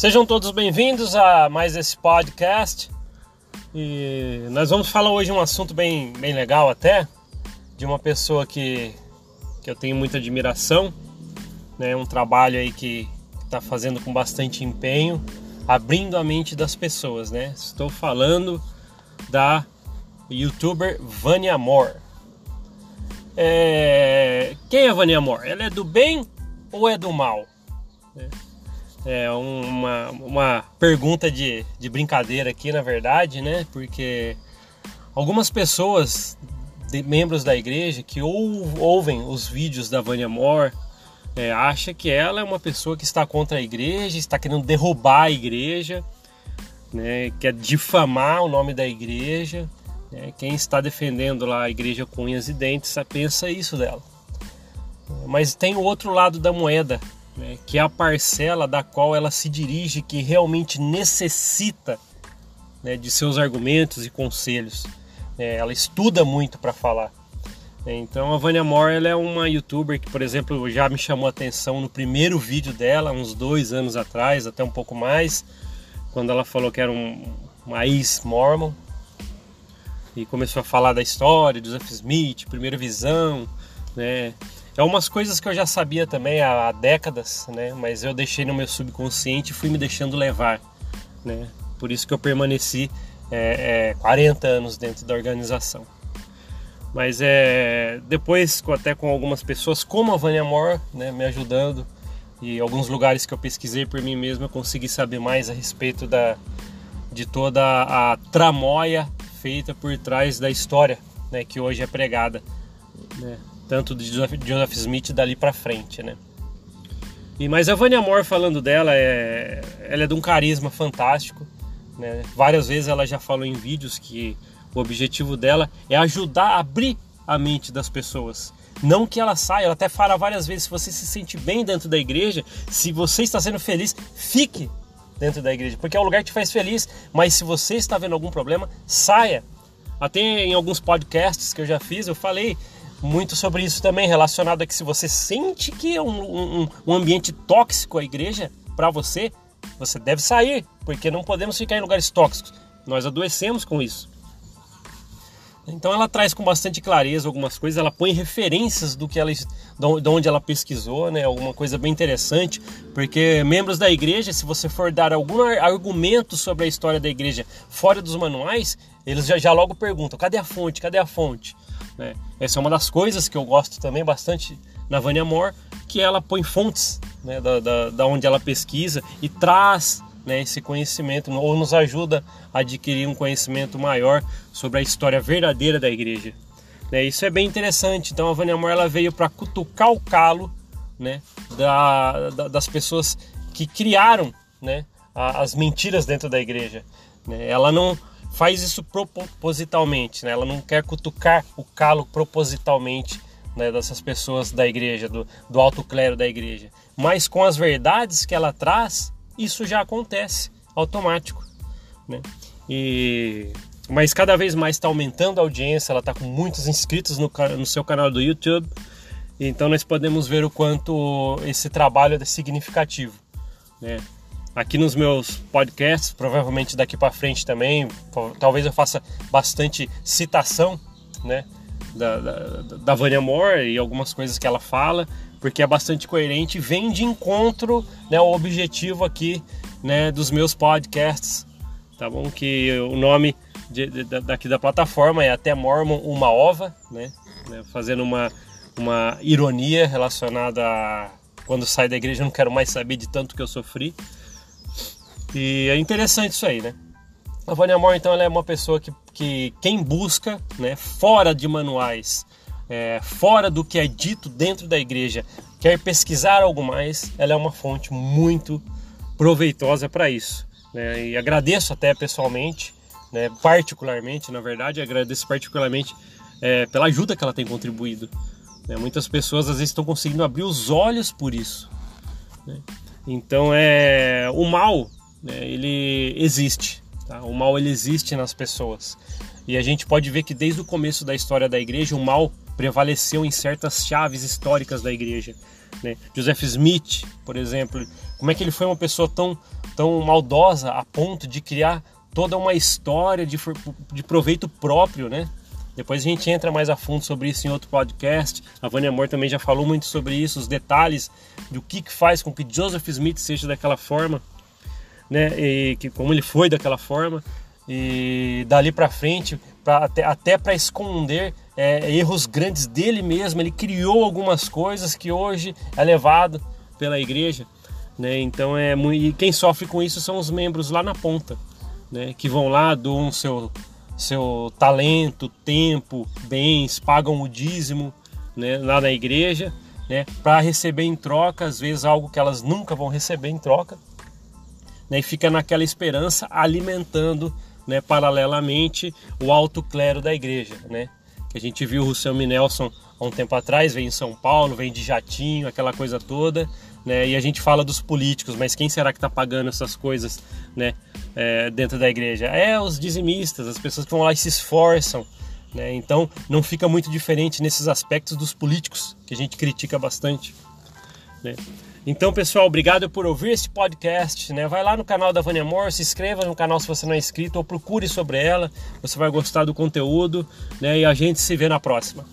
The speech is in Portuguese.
Sejam todos bem-vindos a mais esse podcast. E nós vamos falar hoje um assunto bem, bem legal até, de uma pessoa que, que eu tenho muita admiração, né? um trabalho aí que está fazendo com bastante empenho, abrindo a mente das pessoas. Né? Estou falando da youtuber Vânia Amor. É... Quem é Vânia Amor? Ela é do bem ou é do mal? É uma, uma pergunta de, de brincadeira aqui, na verdade, né? Porque algumas pessoas, de, membros da igreja, que ou, ouvem os vídeos da Vânia Amor, é, acha que ela é uma pessoa que está contra a igreja, está querendo derrubar a igreja, né? quer difamar o nome da igreja. Né? Quem está defendendo lá a igreja com unhas e dentes pensa isso dela. Mas tem o outro lado da moeda, né? que é a parcela da qual ela se dirige, que realmente necessita né, de seus argumentos e conselhos. É, ela estuda muito para falar. Então a Vânia Moore ela é uma youtuber que, por exemplo, já me chamou a atenção no primeiro vídeo dela, uns dois anos atrás, até um pouco mais, quando ela falou que era um, uma ex-mormon e começou a falar da história, do Joseph Smith, primeira visão, né? É umas coisas que eu já sabia também há décadas, né? Mas eu deixei no meu subconsciente e fui me deixando levar, né? Por isso que eu permaneci é, é, 40 anos dentro da organização. Mas é depois, até com algumas pessoas, como a Vânia Moore, né, me ajudando, e alguns lugares que eu pesquisei por mim mesmo, eu consegui saber mais a respeito da, de toda a tramóia feita por trás da história né, que hoje é pregada, né, tanto de Joseph Smith dali para frente, né. E mas a Vânia Moore falando dela é, ela é de um carisma fantástico, né. Várias vezes ela já falou em vídeos que o objetivo dela é ajudar a abrir a mente das pessoas. Não que ela saia, ela até fala várias vezes: se você se sente bem dentro da igreja, se você está sendo feliz, fique dentro da igreja, porque é o lugar que te faz feliz. Mas se você está vendo algum problema, saia. Até em alguns podcasts que eu já fiz, eu falei muito sobre isso também, relacionado a que se você sente que é um, um, um ambiente tóxico a igreja para você, você deve sair, porque não podemos ficar em lugares tóxicos. Nós adoecemos com isso. Então ela traz com bastante clareza algumas coisas, ela põe referências do que ela, de onde ela pesquisou, né? Alguma coisa bem interessante, porque membros da igreja, se você for dar algum argumento sobre a história da igreja fora dos manuais, eles já, já logo perguntam: cadê a fonte? Cadê a fonte? Né? Essa é uma das coisas que eu gosto também bastante na Vânia Moore, que ela põe fontes né, da, da, da onde ela pesquisa e traz né, esse conhecimento ou nos ajuda a adquirir um conhecimento maior sobre a história verdadeira da igreja. Né, isso é bem interessante. Então a Vânia Amor ela veio para cutucar o calo né, da, da, das pessoas que criaram né, as mentiras dentro da igreja. Né. Ela não faz isso propositalmente, né, ela não quer cutucar o calo propositalmente né, dessas pessoas da igreja, do, do alto clero da igreja. Mas com as verdades que ela traz, isso já acontece automático, né? E mas cada vez mais está aumentando a audiência, ela está com muitos inscritos no, no seu canal do YouTube, então nós podemos ver o quanto esse trabalho é significativo, né? Aqui nos meus podcasts, provavelmente daqui para frente também, talvez eu faça bastante citação, né? Da, da, da Vânia Moore e algumas coisas que ela fala, porque é bastante coerente e vem de encontro né, ao objetivo aqui né, dos meus podcasts, tá bom? Que o nome de, de, daqui da plataforma é até Mormon uma ova, né? né? Fazendo uma, uma ironia relacionada a quando saio da igreja eu não quero mais saber de tanto que eu sofri. E é interessante isso aí, né? A Vânia Moore, então, ela é uma pessoa que, que quem busca, né, fora de manuais, é, fora do que é dito dentro da igreja, quer pesquisar algo mais, ela é uma fonte muito proveitosa para isso. Né? E agradeço até pessoalmente, né, particularmente, na verdade, agradeço particularmente é, pela ajuda que ela tem contribuído. Né? Muitas pessoas às vezes estão conseguindo abrir os olhos por isso. Né? Então é o mal, né, ele existe. Tá? O mal ele existe nas pessoas. E a gente pode ver que desde o começo da história da igreja o mal prevaleceu em certas chaves históricas da igreja. Né? Joseph Smith, por exemplo, como é que ele foi uma pessoa tão, tão maldosa a ponto de criar toda uma história de, de proveito próprio, né? Depois a gente entra mais a fundo sobre isso em outro podcast. A Vânia Amor também já falou muito sobre isso, os detalhes do que, que faz com que Joseph Smith seja daquela forma, né? E que, como ele foi daquela forma. E dali para frente, pra, até, até para esconder é, erros grandes dele mesmo, ele criou algumas coisas que hoje é levado pela igreja. Né? Então é e quem sofre com isso são os membros lá na ponta, né? que vão lá, doam seu, seu talento, tempo, bens, pagam o dízimo né, lá na igreja, né, para receber em troca, às vezes algo que elas nunca vão receber em troca, né, e fica naquela esperança alimentando né, paralelamente o alto clero da igreja. Né, que a gente viu o Russell Nelson há um tempo atrás, vem em São Paulo, vem de jatinho, aquela coisa toda, né? E a gente fala dos políticos, mas quem será que está pagando essas coisas, né? É, dentro da igreja? É os dizimistas, as pessoas que vão lá e se esforçam, né? Então não fica muito diferente nesses aspectos dos políticos que a gente critica bastante, né? Então, pessoal, obrigado por ouvir este podcast. Né? Vai lá no canal da Vânia Amor, se inscreva no canal se você não é inscrito, ou procure sobre ela. Você vai gostar do conteúdo. Né? E a gente se vê na próxima.